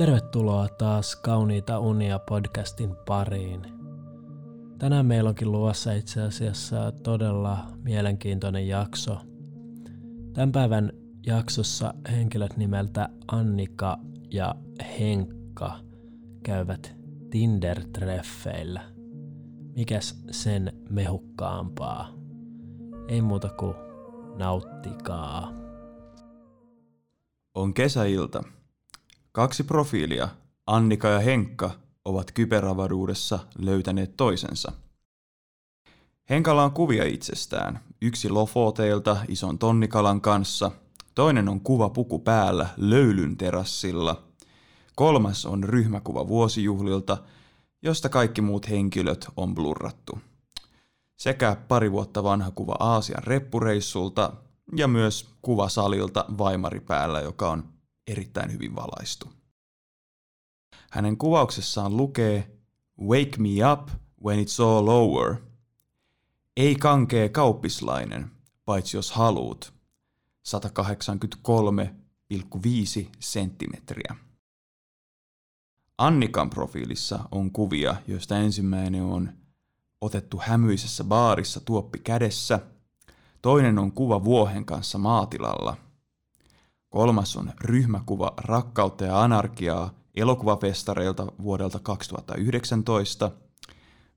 Tervetuloa taas Kauniita unia podcastin pariin. Tänään meillä onkin luvassa itse asiassa todella mielenkiintoinen jakso. Tämän päivän jaksossa henkilöt nimeltä Annika ja Henkka käyvät Tinder-treffeillä. Mikäs sen mehukkaampaa? Ei muuta kuin nauttikaa. On kesäilta. Kaksi profiilia, Annika ja Henkka, ovat kyberavaruudessa löytäneet toisensa. Henkalla on kuvia itsestään. Yksi Lofoteilta ison tonnikalan kanssa, toinen on kuva puku päällä löylyn terassilla. Kolmas on ryhmäkuva vuosijuhlilta, josta kaikki muut henkilöt on blurrattu. Sekä pari vuotta vanha kuva Aasian reppureissulta ja myös kuva salilta vaimari päällä, joka on erittäin hyvin valaistu. Hänen kuvauksessaan lukee Wake me up when it's all over. Ei kankee kauppislainen, paitsi jos haluut. 183,5 senttimetriä. Annikan profiilissa on kuvia, joista ensimmäinen on otettu hämyisessä baarissa tuoppi kädessä, toinen on kuva vuohen kanssa maatilalla – Kolmas on ryhmäkuva Rakkautta ja anarkiaa elokuvafestareilta vuodelta 2019.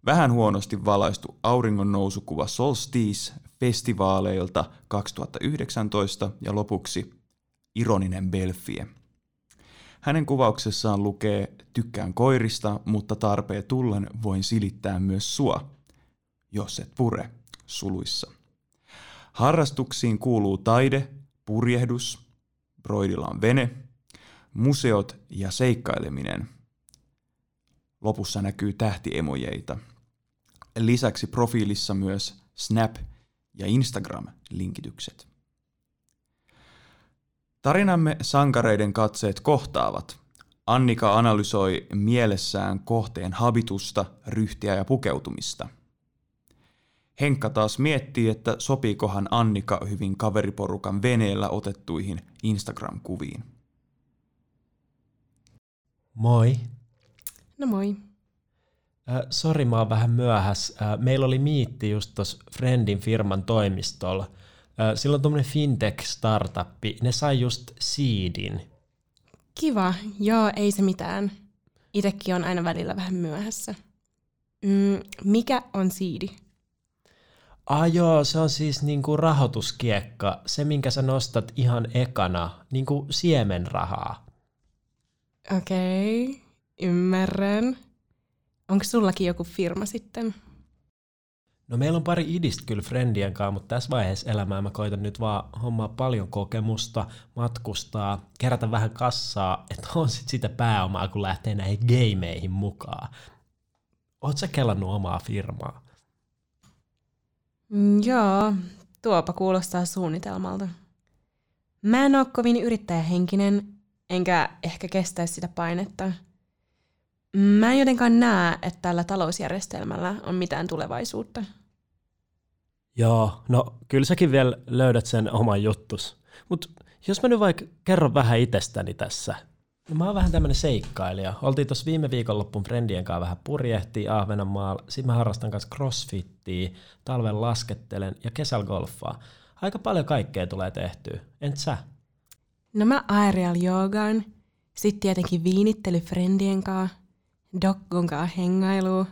Vähän huonosti valaistu auringon nousukuva Solstice festivaaleilta 2019 ja lopuksi ironinen Belfie. Hänen kuvauksessaan lukee Tykkään koirista, mutta tarpeen tullen voin silittää myös sua, jos et pure, suluissa. Harrastuksiin kuuluu taide, purjehdus, Broidilla on vene, museot ja seikkaileminen. Lopussa näkyy tähtiemojeita. Lisäksi profiilissa myös Snap- ja Instagram-linkitykset. Tarinamme sankareiden katseet kohtaavat. Annika analysoi mielessään kohteen habitusta, ryhtiä ja pukeutumista – Henkka taas miettii, että sopiikohan Annika hyvin kaveriporukan veneellä otettuihin Instagram-kuviin. Moi. No moi. Äh, sori, mä oon vähän myöhässä. Äh, meillä oli miitti just tuossa Friendin firman toimistolla. Äh, silloin tuommoinen fintech-startuppi, ne sai just seedin. Kiva, joo, ei se mitään. Itekin on aina välillä vähän myöhässä. Mm, mikä on siidi? Ah joo, se on siis niinku rahoituskiekka, se minkä sä nostat ihan ekana, niinku siemenrahaa. Okei, okay, ymmärrän. Onko sullakin joku firma sitten? No meillä on pari idistä kyllä friendien kanssa, mutta tässä vaiheessa elämää mä koitan nyt vaan hommaa paljon kokemusta, matkustaa, kerätä vähän kassaa, että on sit sitä pääomaa, kun lähtee näihin gameihin mukaan. Oot sä kelannut omaa firmaa? Mm, joo, tuopa kuulostaa suunnitelmalta. Mä en oo kovin yrittäjähenkinen, enkä ehkä kestäisi sitä painetta. Mä en jotenkaan näe, että tällä talousjärjestelmällä on mitään tulevaisuutta. Joo, no kyllä säkin vielä löydät sen oman juttus. Mutta jos mä nyt vaikka kerron vähän itsestäni tässä, No mä oon vähän tämmönen seikkailija. Oltiin tuossa viime viikonloppun friendien kanssa vähän purjehtii Ahvenanmaalla. Sitten mä harrastan kanssa crossfittiä, talven laskettelen ja kesällä golfaa. Aika paljon kaikkea tulee tehtyä. Entä sä? No mä aerial joogaan. Sitten tietenkin viinittely friendien kanssa. Dokkun kanssa hengailu.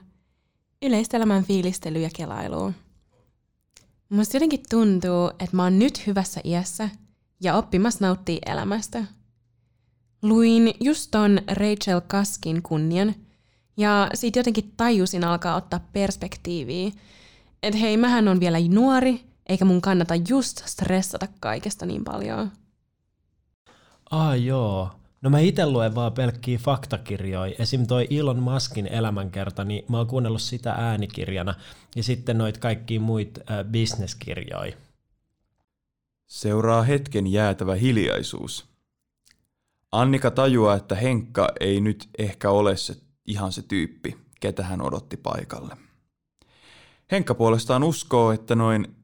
Yleistelämän fiilistely ja kelailu. Musta jotenkin tuntuu, että mä oon nyt hyvässä iässä ja oppimassa nauttii elämästä – Luin just ton Rachel Kaskin kunnian, ja siitä jotenkin tajusin alkaa ottaa perspektiiviä, että hei, mähän on vielä nuori, eikä mun kannata just stressata kaikesta niin paljon. Ah joo. No mä itse luen vaan pelkkiä faktakirjoja. Esim. toi Elon Muskin elämänkerta, niin mä oon kuunnellut sitä äänikirjana. Ja sitten noit kaikki muit äh, bisneskirjoja. Seuraa hetken jäätävä hiljaisuus. Annika tajuaa, että Henkka ei nyt ehkä ole se, ihan se tyyppi, ketä hän odotti paikalle. Henkka puolestaan uskoo, että noin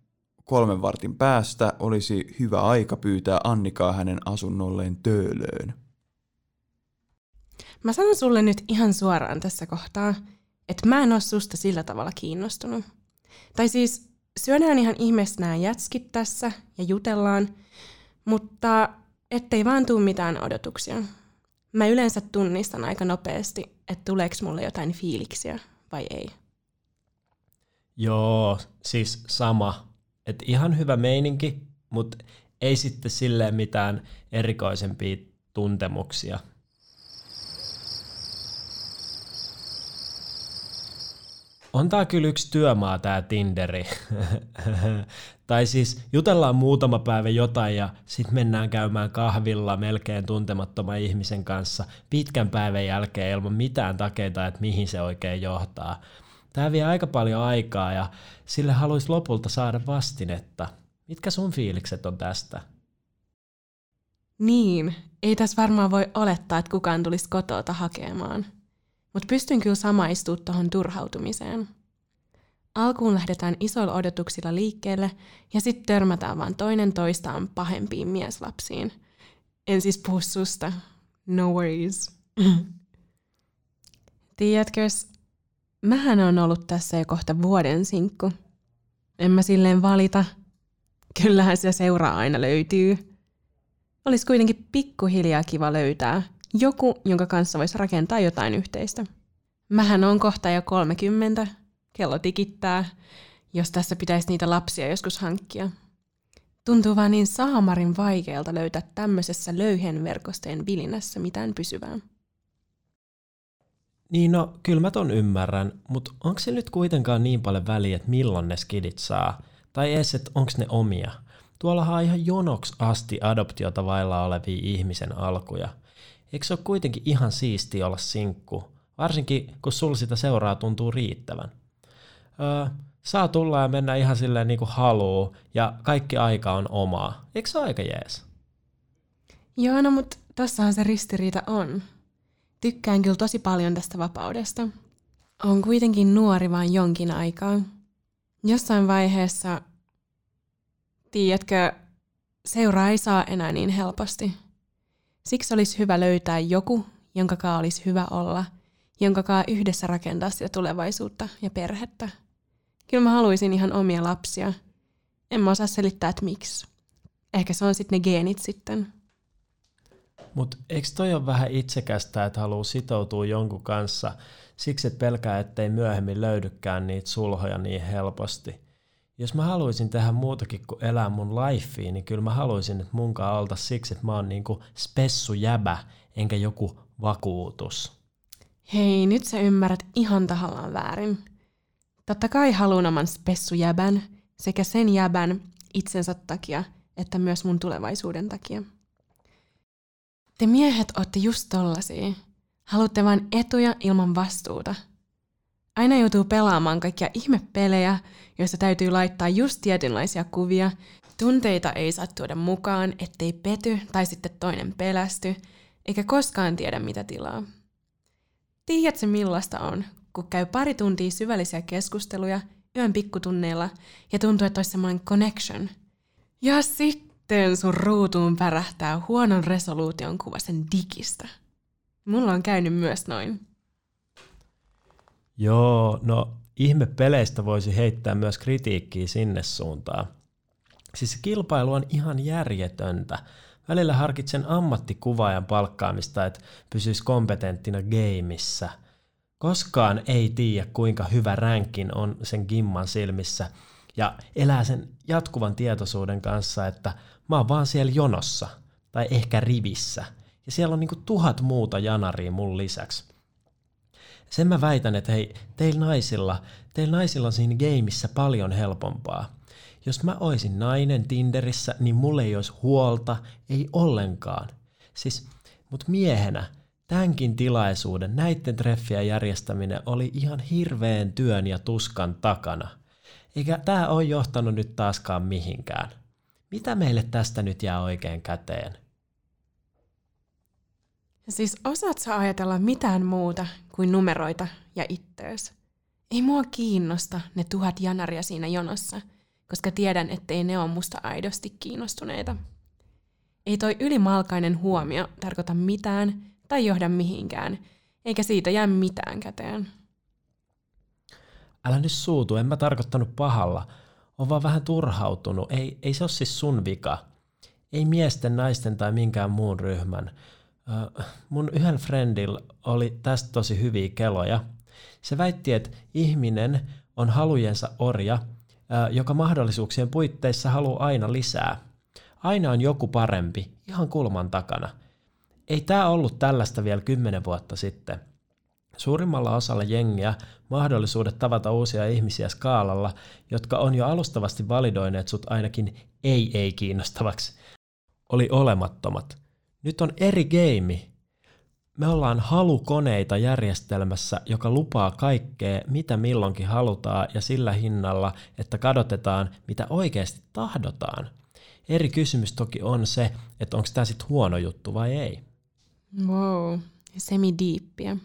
kolmen vartin päästä olisi hyvä aika pyytää Annikaa hänen asunnolleen töölöön. Mä sanon sulle nyt ihan suoraan tässä kohtaa, että mä en oo susta sillä tavalla kiinnostunut. Tai siis syödään ihan ihmeessä nämä jätskit tässä ja jutellaan, mutta ettei vaan tuu mitään odotuksia. Mä yleensä tunnistan aika nopeasti, että tuleeko mulle jotain fiiliksiä vai ei. Joo, siis sama. Et ihan hyvä meininki, mutta ei sitten silleen mitään erikoisempia tuntemuksia. On tää kyllä yksi työmaa tää Tinderi. tai siis jutellaan muutama päivä jotain ja sitten mennään käymään kahvilla melkein tuntemattoman ihmisen kanssa pitkän päivän jälkeen ilman mitään takeita, että mihin se oikein johtaa. Tämä vie aika paljon aikaa ja sille haluaisi lopulta saada vastinetta. Mitkä sun fiilikset on tästä? Niin, ei tässä varmaan voi olettaa, että kukaan tulisi kotota hakemaan. Mutta pystyn kyllä samaistumaan tuohon turhautumiseen. Alkuun lähdetään isoilla odotuksilla liikkeelle ja sitten törmätään vaan toinen toistaan pahempiin mieslapsiin. En siis puhu susta. No worries. Tiedätkös, mähän on ollut tässä jo kohta vuoden sinkku. En mä silleen valita. Kyllähän se seuraa aina löytyy. Olisi kuitenkin pikkuhiljaa kiva löytää joku, jonka kanssa voisi rakentaa jotain yhteistä. Mähän on kohta jo 30, kello tikittää, jos tässä pitäisi niitä lapsia joskus hankkia. Tuntuu vaan niin saamarin vaikealta löytää tämmöisessä löyhen verkostojen vilinässä mitään pysyvää. Niin no, kyllä mä ton ymmärrän, mutta onko se nyt kuitenkaan niin paljon väliä, että milloin ne skidit saa? Tai edes, että onko ne omia? Tuollahan on ihan jonoksi asti adoptiota vailla olevia ihmisen alkuja. Eikö se ole kuitenkin ihan siisti olla sinkku? Varsinkin, kun sul sitä seuraa tuntuu riittävän. Öö, saa tulla ja mennä ihan silleen niin kuin haluu, ja kaikki aika on omaa. Eikö se aika jees? Joo, no mutta tossahan se ristiriita on. Tykkään kyllä tosi paljon tästä vapaudesta. On kuitenkin nuori vain jonkin aikaa. Jossain vaiheessa, tiedätkö, seuraa ei saa enää niin helposti. Siksi olisi hyvä löytää joku, jonka olisi hyvä olla, jonka yhdessä rakentaa sitä tulevaisuutta ja perhettä. Kyllä mä haluaisin ihan omia lapsia. En mä osaa selittää, että miksi. Ehkä se on sitten ne geenit sitten. Mutta eikö toi ole vähän itsekästä, että haluaa sitoutua jonkun kanssa siksi, että pelkää, ettei myöhemmin löydykään niitä sulhoja niin helposti? Jos mä haluaisin tehdä muutakin kuin elää mun lifea, niin kyllä mä haluaisin, että munkaan olta siksi, että mä oon niinku spessu jäbä, enkä joku vakuutus. Hei, nyt sä ymmärrät ihan tahallaan väärin. Totta kai haluan oman spessujäbän sekä sen jäbän itsensä takia, että myös mun tulevaisuuden takia. Te miehet ootte just tollasia. Haluatte vain etuja ilman vastuuta. Aina joutuu pelaamaan kaikkia ihmepelejä, joissa täytyy laittaa just tietynlaisia kuvia. Tunteita ei saa tuoda mukaan, ettei pety tai sitten toinen pelästy, eikä koskaan tiedä mitä tilaa. Tiedätkö millaista on, kun käy pari tuntia syvällisiä keskusteluja yön pikkutunneilla ja tuntuu, että olisi semmoinen connection. Ja sitten sun ruutuun pärähtää huonon resoluution kuva sen digistä. Mulla on käynyt myös noin. Joo, no ihme peleistä voisi heittää myös kritiikkiä sinne suuntaan. Siis kilpailu on ihan järjetöntä. Välillä harkitsen ammattikuvaajan palkkaamista, että pysyisi kompetenttina gameissa – Koskaan ei tiedä, kuinka hyvä ränkin on sen gimman silmissä ja elää sen jatkuvan tietoisuuden kanssa, että mä oon vaan siellä jonossa tai ehkä rivissä ja siellä on niinku tuhat muuta janaria mun lisäksi. Sen mä väitän, että hei, teillä naisilla, teillä naisilla on siinä gameissa paljon helpompaa. Jos mä oisin nainen Tinderissä, niin mulle ei olisi huolta, ei ollenkaan. Siis, mut miehenä tämänkin tilaisuuden, näiden treffien järjestäminen oli ihan hirveän työn ja tuskan takana. Eikä tämä ole johtanut nyt taaskaan mihinkään. Mitä meille tästä nyt jää oikein käteen? Siis osaat sä ajatella mitään muuta kuin numeroita ja ittees? Ei mua kiinnosta ne tuhat janaria siinä jonossa, koska tiedän, ettei ne ole musta aidosti kiinnostuneita. Ei toi ylimalkainen huomio tarkoita mitään, tai johda mihinkään, eikä siitä jää mitään käteen. Älä nyt suutu, en mä tarkoittanut pahalla. On vaan vähän turhautunut. Ei, ei se ole siis sun vika. Ei miesten, naisten tai minkään muun ryhmän. Mun yhden friendil oli tästä tosi hyviä keloja. Se väitti, että ihminen on halujensa orja, joka mahdollisuuksien puitteissa haluaa aina lisää. Aina on joku parempi, ihan kulman takana. Ei tämä ollut tällaista vielä kymmenen vuotta sitten. Suurimmalla osalla jengiä mahdollisuudet tavata uusia ihmisiä skaalalla, jotka on jo alustavasti validoineet sut ainakin ei-ei kiinnostavaksi, oli olemattomat. Nyt on eri geimi. Me ollaan halukoneita järjestelmässä, joka lupaa kaikkea, mitä milloinkin halutaan ja sillä hinnalla, että kadotetaan, mitä oikeasti tahdotaan. Eri kysymys toki on se, että onko tämä sitten huono juttu vai ei. Wow, semi-diippiä.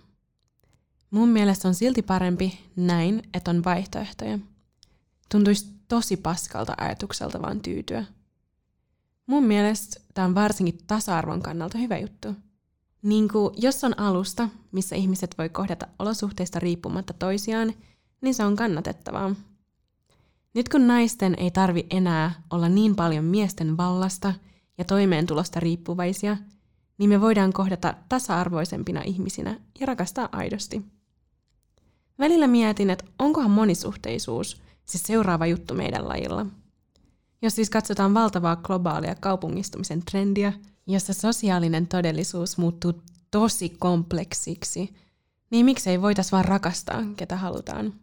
Mun mielestä on silti parempi näin, että on vaihtoehtoja. Tuntuisi tosi paskalta ajatukselta vaan tyytyä. Mun mielestä tämä on varsinkin tasa-arvon kannalta hyvä juttu. Niin kuin jos on alusta, missä ihmiset voi kohdata olosuhteista riippumatta toisiaan, niin se on kannatettavaa. Nyt kun naisten ei tarvi enää olla niin paljon miesten vallasta ja toimeentulosta riippuvaisia, niin me voidaan kohdata tasa-arvoisempina ihmisinä ja rakastaa aidosti. Välillä mietin, että onkohan monisuhteisuus se seuraava juttu meidän lajilla. Jos siis katsotaan valtavaa globaalia kaupungistumisen trendiä, jossa sosiaalinen todellisuus muuttuu tosi kompleksiksi, niin miksei voitais vaan rakastaa, ketä halutaan.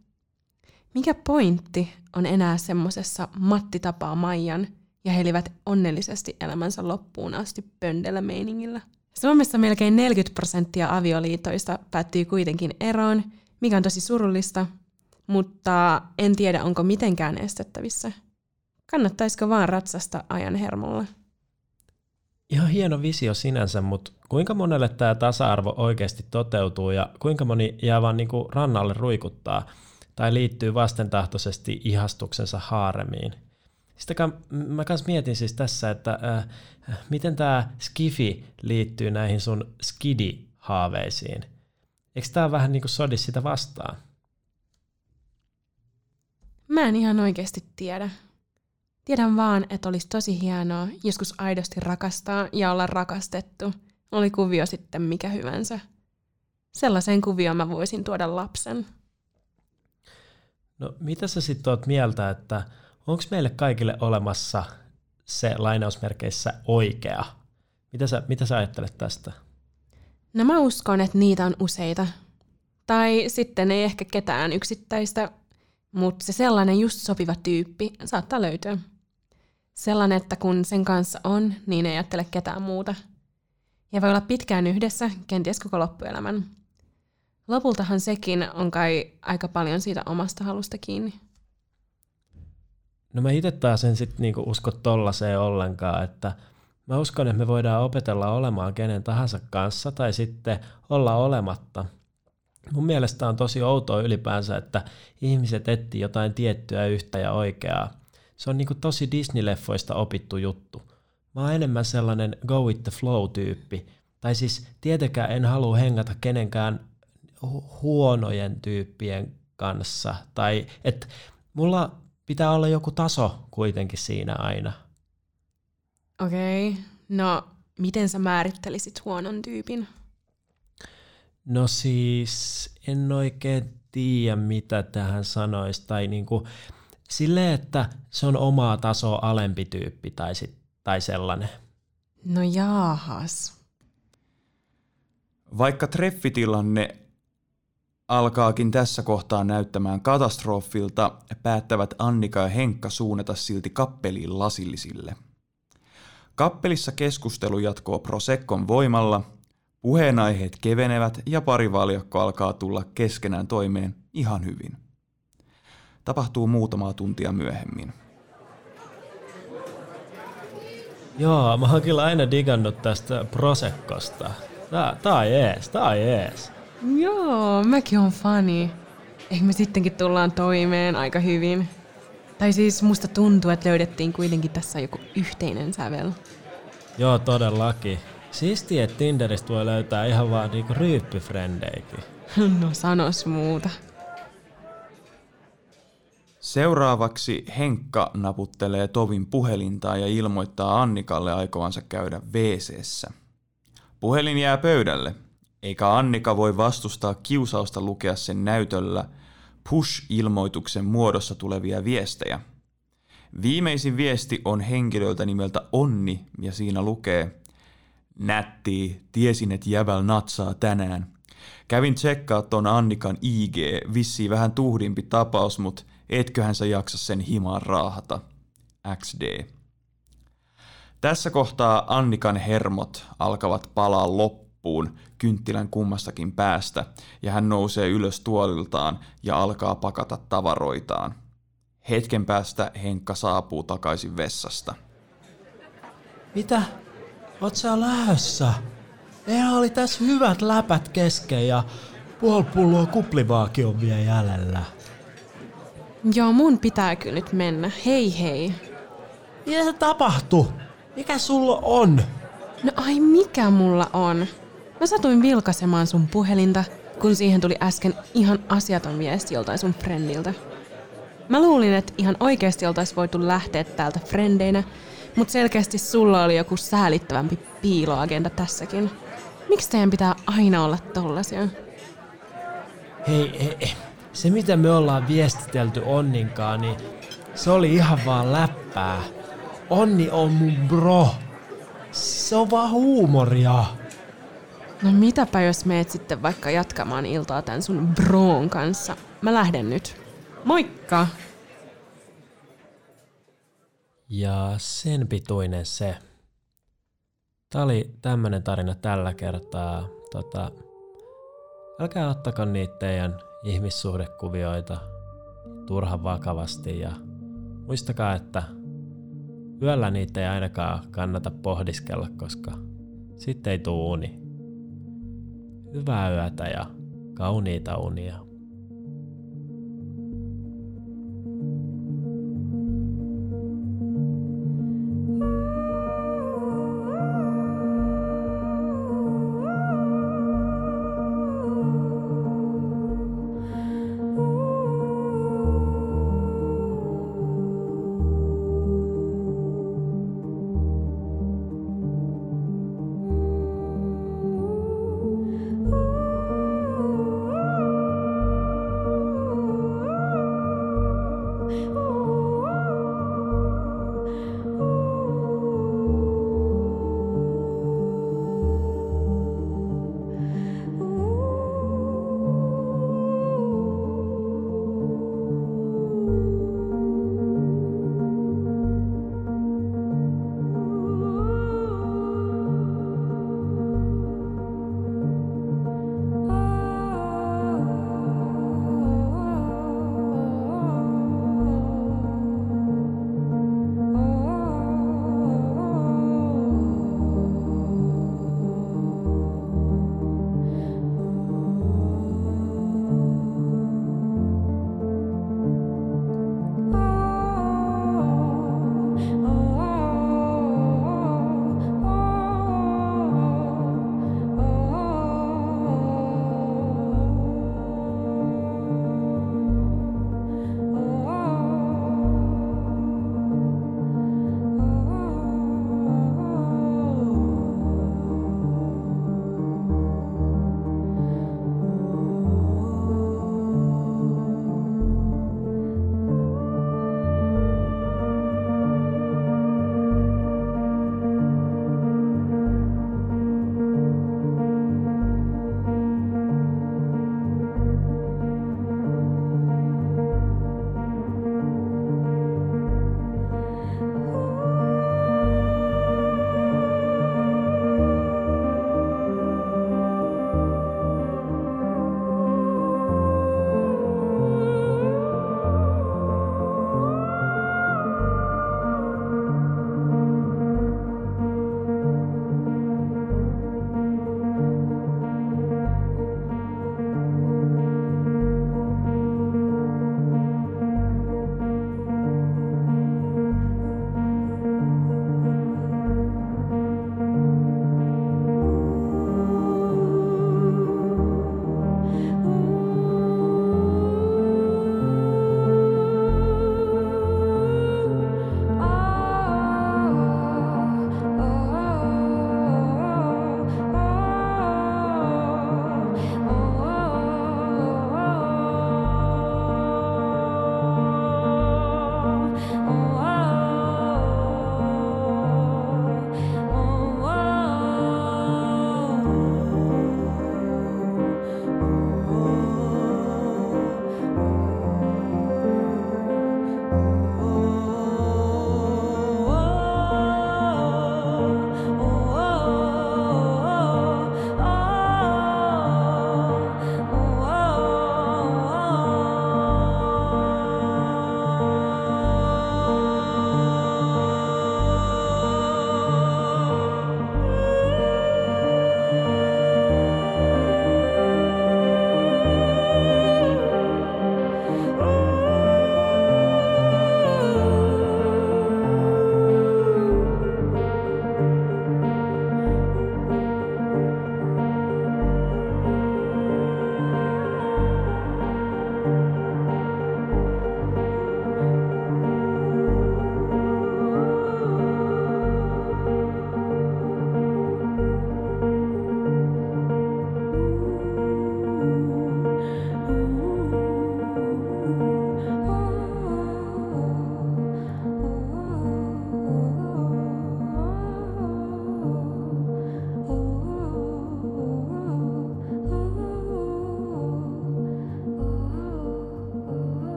Mikä pointti on enää semmosessa Matti tapaa Maijan ja he elivät onnellisesti elämänsä loppuun asti pöndellä meiningillä? Suomessa melkein 40 prosenttia avioliitoista päättyy kuitenkin eroon, mikä on tosi surullista, mutta en tiedä onko mitenkään estettävissä. Kannattaisiko vaan ratsasta ajan hermolla? Ihan hieno visio sinänsä, mutta kuinka monelle tämä tasa-arvo oikeasti toteutuu ja kuinka moni jää vaan niinku rannalle ruikuttaa tai liittyy vastentahtoisesti ihastuksensa haaremiin? Sitä mä kans mietin siis tässä, että äh, miten tämä skifi liittyy näihin sun skidi-haaveisiin – Eikö tämä vähän niin kuin sodi sitä vastaan? Mä en ihan oikeasti tiedä. Tiedän vaan, että olisi tosi hienoa joskus aidosti rakastaa ja olla rakastettu. Oli kuvio sitten mikä hyvänsä. Sellaiseen kuvioon mä voisin tuoda lapsen. No mitä sä sitten oot mieltä, että onko meille kaikille olemassa se lainausmerkeissä oikea? Mitä sä, mitä sä ajattelet tästä? No mä uskon, että niitä on useita. Tai sitten ei ehkä ketään yksittäistä, mutta se sellainen just sopiva tyyppi saattaa löytyä. Sellainen, että kun sen kanssa on, niin ei ajattele ketään muuta. Ja voi olla pitkään yhdessä, kenties koko loppuelämän. Lopultahan sekin on kai aika paljon siitä omasta halusta kiinni. No mä itse taas en sitten niinku usko tollaiseen ollenkaan, että – Mä uskon, että me voidaan opetella olemaan kenen tahansa kanssa tai sitten olla olematta. Mun mielestä on tosi outoa ylipäänsä, että ihmiset etsii jotain tiettyä yhtä ja oikeaa. Se on niinku tosi Disney-leffoista opittu juttu. Mä oon enemmän sellainen go with the flow-tyyppi. Tai siis tietenkään en halua hengata kenenkään huonojen tyyppien kanssa. Tai että mulla pitää olla joku taso kuitenkin siinä aina. Okei, okay. no miten sä määrittelisit huonon tyypin? No siis en oikein tiedä, mitä tähän sanoisi. Tai niinku, sille, että se on omaa tasoa alempi tyyppi tai, sit, tai sellainen. No jaahas. Vaikka treffitilanne alkaakin tässä kohtaa näyttämään katastrofilta, päättävät Annika ja Henkka suunnata silti kappeliin lasillisille – Kappelissa keskustelu jatkoo Proseccon voimalla, puheenaiheet kevenevät ja parivaljakko alkaa tulla keskenään toimeen ihan hyvin. Tapahtuu muutamaa tuntia myöhemmin. Joo, mä oon kyllä aina digannut tästä Proseccosta. Tää, tää on jees, tää on jees. Joo, mäkin on fani. Ehkä me sittenkin tullaan toimeen aika hyvin. Tai siis musta tuntuu, että löydettiin kuitenkin tässä joku yhteinen sävel. Joo, todellakin. Siistiä, että Tinderistä voi löytää ihan vaan niinku ryyppyfrendeikin. No sanos muuta. Seuraavaksi Henkka naputtelee Tovin puhelintaa ja ilmoittaa Annikalle aikovansa käydä wc Puhelin jää pöydälle, eikä Annika voi vastustaa kiusausta lukea sen näytöllä push-ilmoituksen muodossa tulevia viestejä. Viimeisin viesti on henkilöltä nimeltä Onni ja siinä lukee Nätti, tiesin, että jäväl natsaa tänään. Kävin tsekkaa ton Annikan IG, vissi vähän tuhdimpi tapaus, mut etköhän sä jaksa sen himaan raahata. XD. Tässä kohtaa Annikan hermot alkavat palaa loppuun kynttilän kummastakin päästä, ja hän nousee ylös tuoliltaan ja alkaa pakata tavaroitaan. Hetken päästä Henkka saapuu takaisin vessasta. Mitä? Oot sä lähössä? Eihän oli tässä hyvät läpät kesken ja puoli pulloa kuplivaakin on vielä jäljellä. Joo, mun pitää kyllä nyt mennä. Hei hei. Mitä se tapahtuu? Mikä sulla on? No ai mikä mulla on? Mä satuin vilkaisemaan sun puhelinta, kun siihen tuli äsken ihan asiaton viesti joltain sun friendiltä. Mä luulin, että ihan oikeasti oltais voitu lähteä täältä frendeinä, mutta selkeästi sulla oli joku säälittävämpi piiloagenda tässäkin. Miksi teidän pitää aina olla tollasia? Hei, hei, se mitä me ollaan viestitelty Onninkaan, niin se oli ihan vaan läppää. Onni on mun bro. Se on vaan huumoria. No mitäpä jos meet sitten vaikka jatkamaan iltaa tän sun broon kanssa. Mä lähden nyt. Moikka! Ja sen pituinen se. Tää oli tämmönen tarina tällä kertaa. Tota, älkää ottako niitä teidän ihmissuhdekuvioita turhan vakavasti ja muistakaa, että yöllä niitä ei ainakaan kannata pohdiskella, koska sitten ei tuu uni. Hyvää yötä ja kauniita unia.